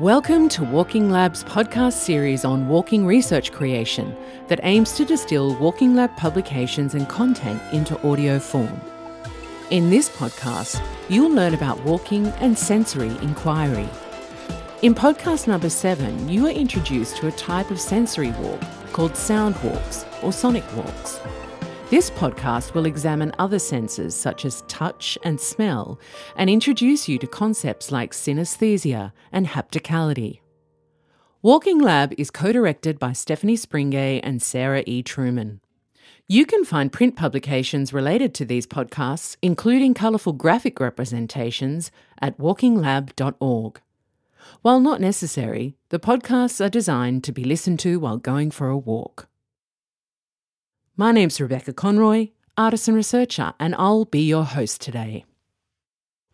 Welcome to Walking Lab's podcast series on walking research creation that aims to distill Walking Lab publications and content into audio form. In this podcast, you'll learn about walking and sensory inquiry. In podcast number seven, you are introduced to a type of sensory walk called sound walks or sonic walks. This podcast will examine other senses such as touch and smell and introduce you to concepts like synesthesia and hapticality. Walking Lab is co directed by Stephanie Springgay and Sarah E. Truman. You can find print publications related to these podcasts, including colourful graphic representations, at walkinglab.org. While not necessary, the podcasts are designed to be listened to while going for a walk. My name's Rebecca Conroy, artist and researcher, and I'll be your host today.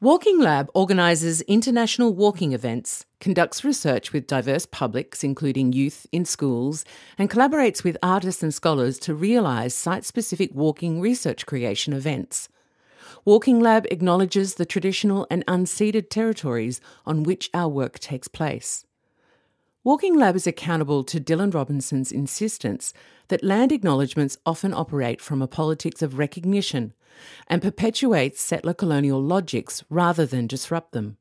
Walking Lab organises international walking events, conducts research with diverse publics, including youth in schools, and collaborates with artists and scholars to realise site specific walking research creation events. Walking Lab acknowledges the traditional and unceded territories on which our work takes place. Walking Lab is accountable to Dylan Robinson's insistence that land acknowledgements often operate from a politics of recognition and perpetuate settler colonial logics rather than disrupt them.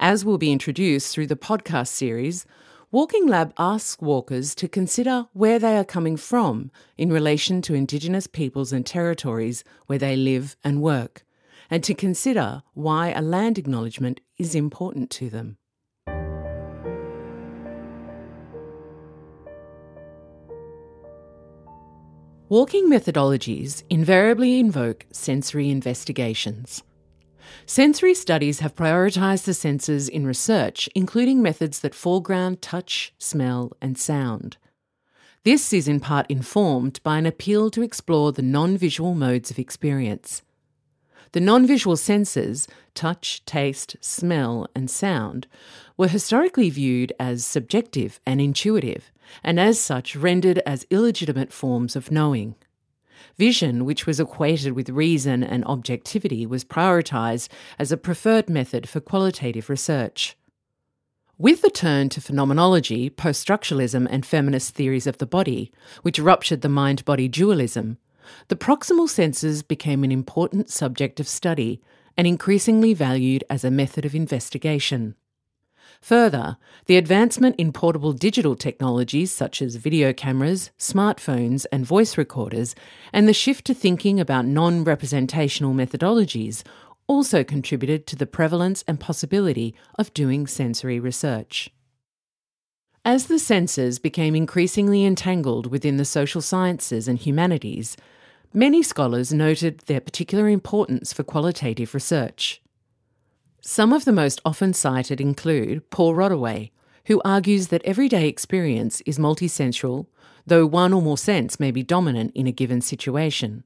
As will be introduced through the podcast series, Walking Lab asks walkers to consider where they are coming from in relation to Indigenous peoples and territories where they live and work, and to consider why a land acknowledgement is important to them. Walking methodologies invariably invoke sensory investigations. Sensory studies have prioritised the senses in research, including methods that foreground touch, smell, and sound. This is in part informed by an appeal to explore the non visual modes of experience. The non visual senses, touch, taste, smell, and sound, were historically viewed as subjective and intuitive, and as such rendered as illegitimate forms of knowing. Vision, which was equated with reason and objectivity, was prioritised as a preferred method for qualitative research. With the turn to phenomenology, post structuralism, and feminist theories of the body, which ruptured the mind body dualism, the proximal senses became an important subject of study and increasingly valued as a method of investigation. Further, the advancement in portable digital technologies such as video cameras, smartphones, and voice recorders, and the shift to thinking about non representational methodologies also contributed to the prevalence and possibility of doing sensory research. As the senses became increasingly entangled within the social sciences and humanities, many scholars noted their particular importance for qualitative research. Some of the most often cited include Paul Rodaway, who argues that everyday experience is multisensual, though one or more sense may be dominant in a given situation.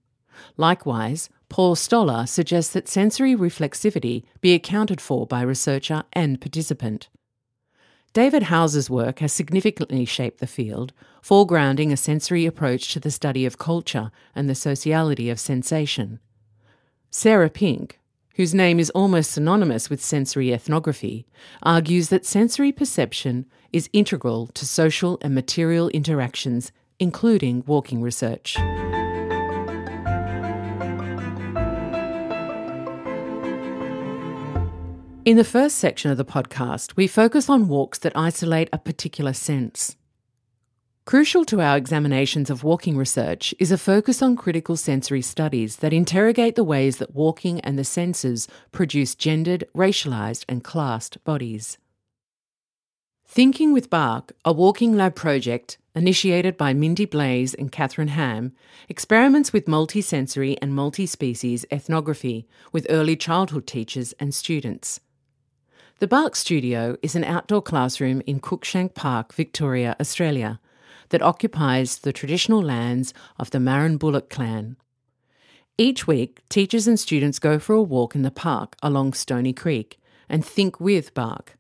Likewise, Paul Stoller suggests that sensory reflexivity be accounted for by researcher and participant. David Howes's work has significantly shaped the field, foregrounding a sensory approach to the study of culture and the sociality of sensation. Sarah Pink, whose name is almost synonymous with sensory ethnography, argues that sensory perception is integral to social and material interactions, including walking research. In the first section of the podcast, we focus on walks that isolate a particular sense. Crucial to our examinations of walking research is a focus on critical sensory studies that interrogate the ways that walking and the senses produce gendered, racialized, and classed bodies. Thinking with Bark, a walking lab project initiated by Mindy Blaise and Catherine Hamm, experiments with multisensory and multi species ethnography with early childhood teachers and students. The Bark Studio is an outdoor classroom in Cruickshank Park, Victoria, Australia that occupies the traditional lands of the Marranbullock clan. Each week, teachers and students go for a walk in the park along Stony Creek and think with bark,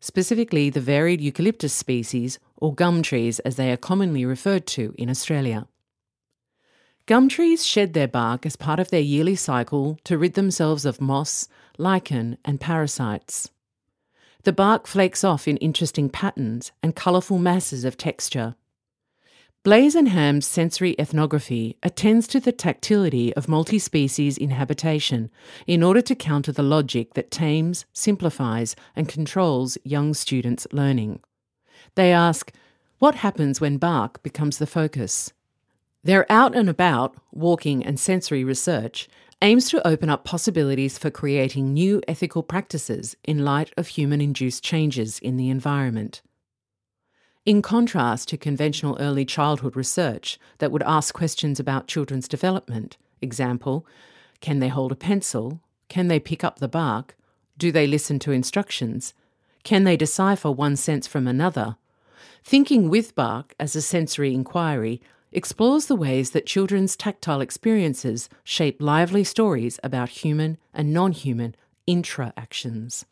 specifically the varied eucalyptus species or gum trees as they are commonly referred to in Australia. Gum trees shed their bark as part of their yearly cycle to rid themselves of moss, lichen, and parasites. The bark flakes off in interesting patterns and colourful masses of texture. Blaise and Hamm's sensory ethnography attends to the tactility of multi species inhabitation in order to counter the logic that tames, simplifies, and controls young students' learning. They ask, What happens when bark becomes the focus? Their out and about, walking, and sensory research aims to open up possibilities for creating new ethical practices in light of human induced changes in the environment. In contrast to conventional early childhood research that would ask questions about children's development, example, can they hold a pencil? Can they pick up the bark? Do they listen to instructions? Can they decipher one sense from another? Thinking with bark as a sensory inquiry explores the ways that children's tactile experiences shape lively stories about human and non human intra-actions.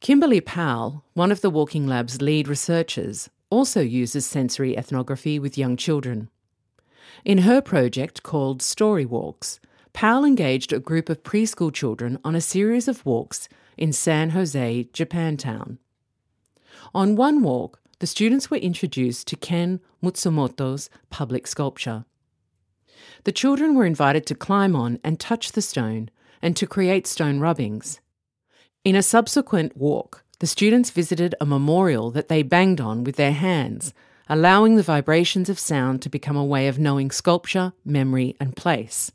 Kimberly Powell, one of the Walking Lab's lead researchers, also uses sensory ethnography with young children. In her project called Story Walks, Powell engaged a group of preschool children on a series of walks in San Jose, Japantown. On one walk, the students were introduced to Ken Matsumoto's public sculpture. The children were invited to climb on and touch the stone and to create stone rubbings. In a subsequent walk, the students visited a memorial that they banged on with their hands, allowing the vibrations of sound to become a way of knowing sculpture, memory, and place.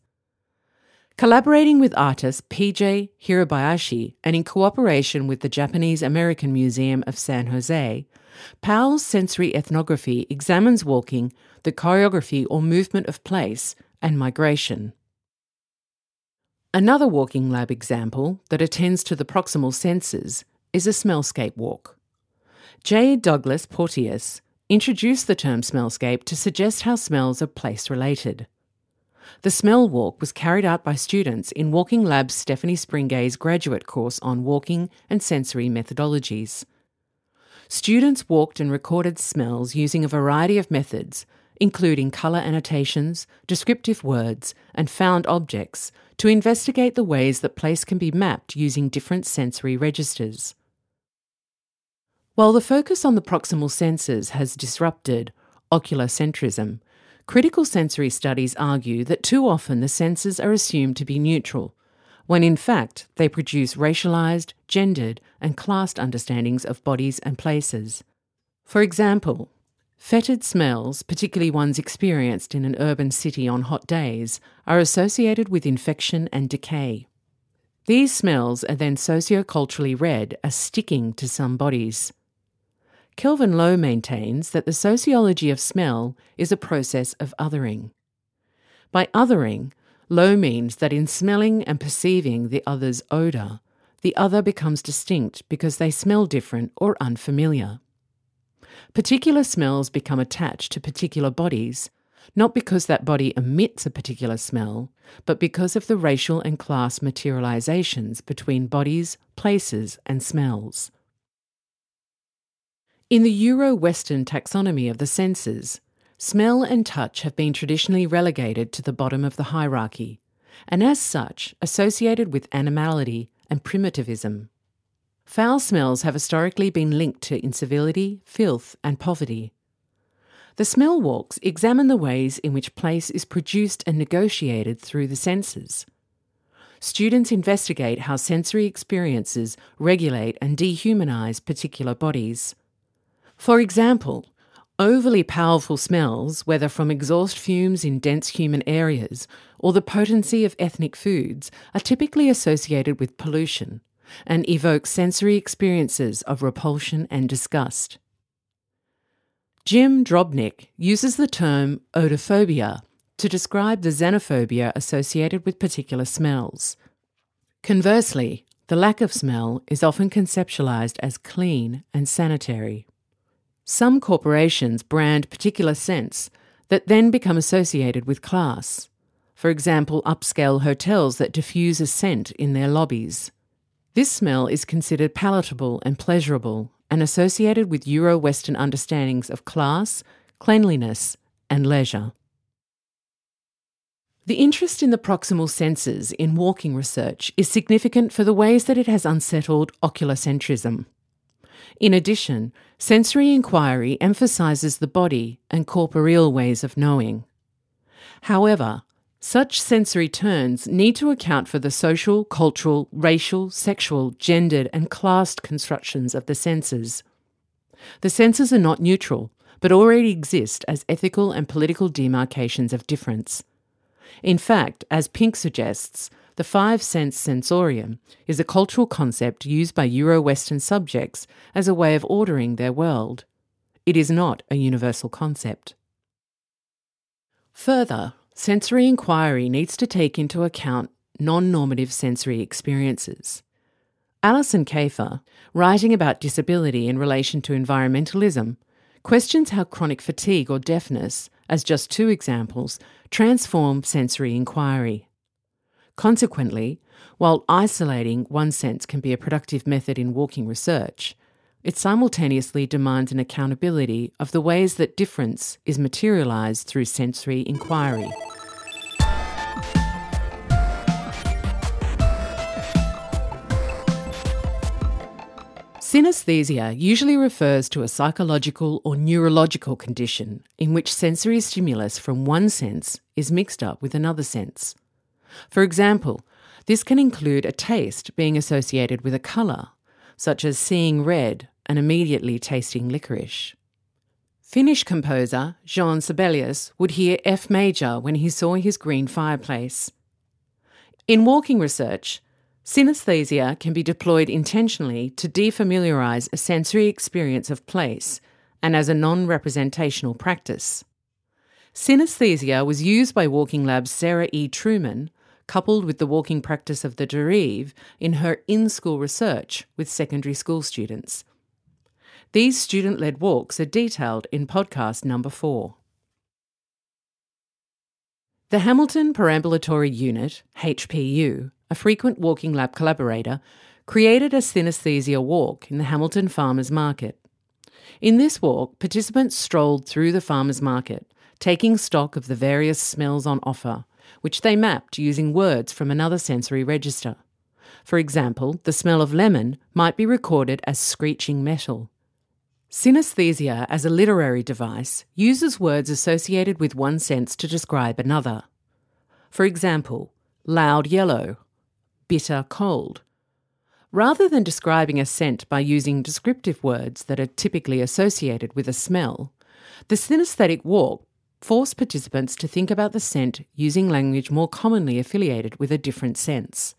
Collaborating with artist PJ Hirabayashi and in cooperation with the Japanese American Museum of San Jose, Powell's sensory ethnography examines walking, the choreography or movement of place, and migration. Another walking lab example that attends to the proximal senses is a smellscape walk. J. Douglas Porteous introduced the term smellscape to suggest how smells are place related. The smell walk was carried out by students in Walking Lab's Stephanie Springgay's graduate course on walking and sensory methodologies. Students walked and recorded smells using a variety of methods, including colour annotations, descriptive words, and found objects, to investigate the ways that place can be mapped using different sensory registers. While the focus on the proximal senses has disrupted oculocentrism, critical sensory studies argue that too often the senses are assumed to be neutral, when in fact they produce racialized, gendered, and classed understandings of bodies and places. For example, fetid smells, particularly ones experienced in an urban city on hot days, are associated with infection and decay. These smells are then socioculturally read as sticking to some bodies. Kelvin Low maintains that the sociology of smell is a process of othering. By othering, Low means that in smelling and perceiving the other's odour, the other becomes distinct because they smell different or unfamiliar. Particular smells become attached to particular bodies, not because that body emits a particular smell, but because of the racial and class materializations between bodies, places, and smells. In the Euro Western taxonomy of the senses, Smell and touch have been traditionally relegated to the bottom of the hierarchy, and as such, associated with animality and primitivism. Foul smells have historically been linked to incivility, filth, and poverty. The smell walks examine the ways in which place is produced and negotiated through the senses. Students investigate how sensory experiences regulate and dehumanize particular bodies. For example, Overly powerful smells, whether from exhaust fumes in dense human areas or the potency of ethnic foods, are typically associated with pollution and evoke sensory experiences of repulsion and disgust. Jim Drobnick uses the term odophobia to describe the xenophobia associated with particular smells. Conversely, the lack of smell is often conceptualized as clean and sanitary. Some corporations brand particular scents that then become associated with class. For example, upscale hotels that diffuse a scent in their lobbies. This smell is considered palatable and pleasurable and associated with Euro Western understandings of class, cleanliness, and leisure. The interest in the proximal senses in walking research is significant for the ways that it has unsettled oculocentrism. In addition, sensory inquiry emphasises the body and corporeal ways of knowing. However, such sensory turns need to account for the social, cultural, racial, sexual, gendered, and classed constructions of the senses. The senses are not neutral, but already exist as ethical and political demarcations of difference. In fact, as Pink suggests, the five sense sensorium is a cultural concept used by Euro Western subjects as a way of ordering their world. It is not a universal concept. Further, sensory inquiry needs to take into account non normative sensory experiences. Alison Kafer, writing about disability in relation to environmentalism, questions how chronic fatigue or deafness, as just two examples, transform sensory inquiry. Consequently, while isolating one sense can be a productive method in walking research, it simultaneously demands an accountability of the ways that difference is materialised through sensory inquiry. Synesthesia usually refers to a psychological or neurological condition in which sensory stimulus from one sense is mixed up with another sense. For example, this can include a taste being associated with a colour, such as seeing red and immediately tasting licorice. Finnish composer Jean Sibelius would hear F major when he saw his green fireplace. In walking research, Synesthesia can be deployed intentionally to defamiliarize a sensory experience of place and as a non representational practice. Synesthesia was used by Walking Lab's Sarah E. Truman, coupled with the walking practice of the Derive, in her in school research with secondary school students. These student led walks are detailed in podcast number four. The Hamilton Perambulatory Unit, HPU, a frequent Walking Lab collaborator, created a synesthesia walk in the Hamilton Farmers Market. In this walk, participants strolled through the farmers market, taking stock of the various smells on offer, which they mapped using words from another sensory register. For example, the smell of lemon might be recorded as screeching metal. Synesthesia, as a literary device, uses words associated with one sense to describe another. For example, loud yellow bitter cold. Rather than describing a scent by using descriptive words that are typically associated with a smell, the synesthetic walk forced participants to think about the scent using language more commonly affiliated with a different sense.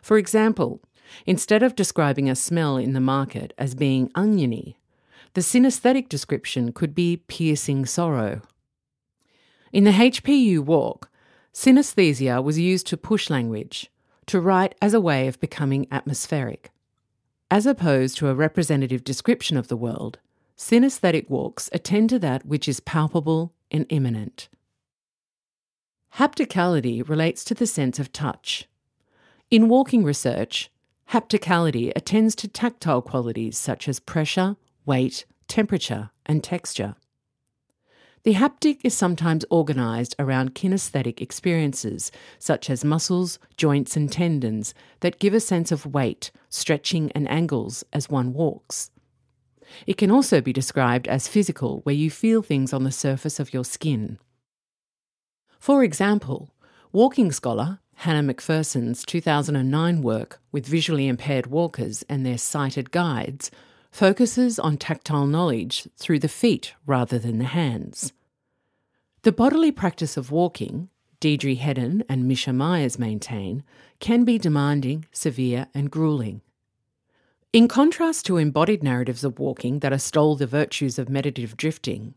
For example, instead of describing a smell in the market as being oniony, the synesthetic description could be piercing sorrow. In the HPU walk, synesthesia was used to push language, to write as a way of becoming atmospheric. As opposed to a representative description of the world, synesthetic walks attend to that which is palpable and immanent. Hapticality relates to the sense of touch. In walking research, hapticality attends to tactile qualities such as pressure, weight, temperature, and texture. The haptic is sometimes organised around kinesthetic experiences, such as muscles, joints, and tendons, that give a sense of weight, stretching, and angles as one walks. It can also be described as physical, where you feel things on the surface of your skin. For example, walking scholar Hannah McPherson's 2009 work with visually impaired walkers and their sighted guides focuses on tactile knowledge through the feet rather than the hands. The bodily practice of walking, Deirdre Heddon and Misha Myers maintain, can be demanding, severe, and grueling. In contrast to embodied narratives of walking that extol the virtues of meditative drifting,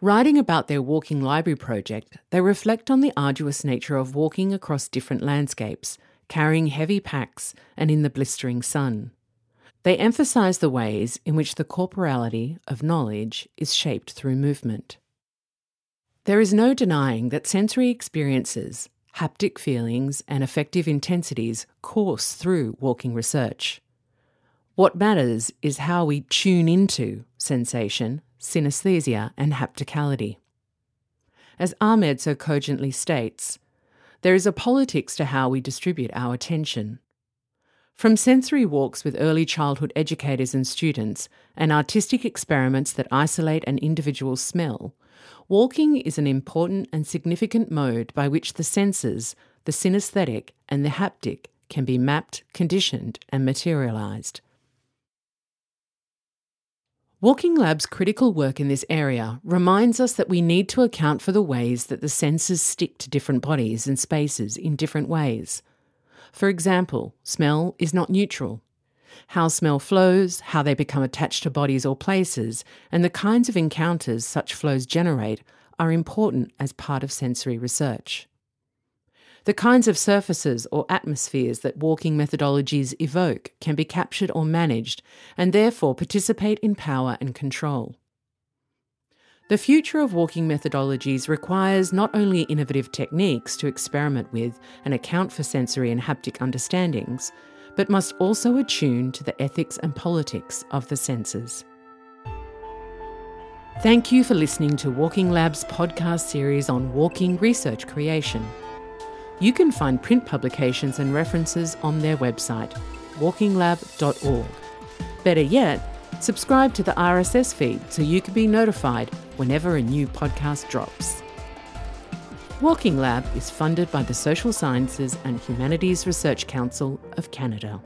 writing about their walking library project, they reflect on the arduous nature of walking across different landscapes, carrying heavy packs, and in the blistering sun. They emphasise the ways in which the corporality of knowledge is shaped through movement. There is no denying that sensory experiences, haptic feelings, and affective intensities course through walking research. What matters is how we tune into sensation, synesthesia, and hapticality. As Ahmed so cogently states, there is a politics to how we distribute our attention. From sensory walks with early childhood educators and students and artistic experiments that isolate an individual's smell, walking is an important and significant mode by which the senses, the synesthetic and the haptic, can be mapped, conditioned, and materialised. Walking Lab's critical work in this area reminds us that we need to account for the ways that the senses stick to different bodies and spaces in different ways. For example, smell is not neutral. How smell flows, how they become attached to bodies or places, and the kinds of encounters such flows generate are important as part of sensory research. The kinds of surfaces or atmospheres that walking methodologies evoke can be captured or managed and therefore participate in power and control. The future of walking methodologies requires not only innovative techniques to experiment with and account for sensory and haptic understandings, but must also attune to the ethics and politics of the senses. Thank you for listening to Walking Lab's podcast series on walking research creation. You can find print publications and references on their website, walkinglab.org. Better yet, subscribe to the RSS feed so you can be notified whenever a new podcast drops. Walking Lab is funded by the Social Sciences and Humanities Research Council of Canada.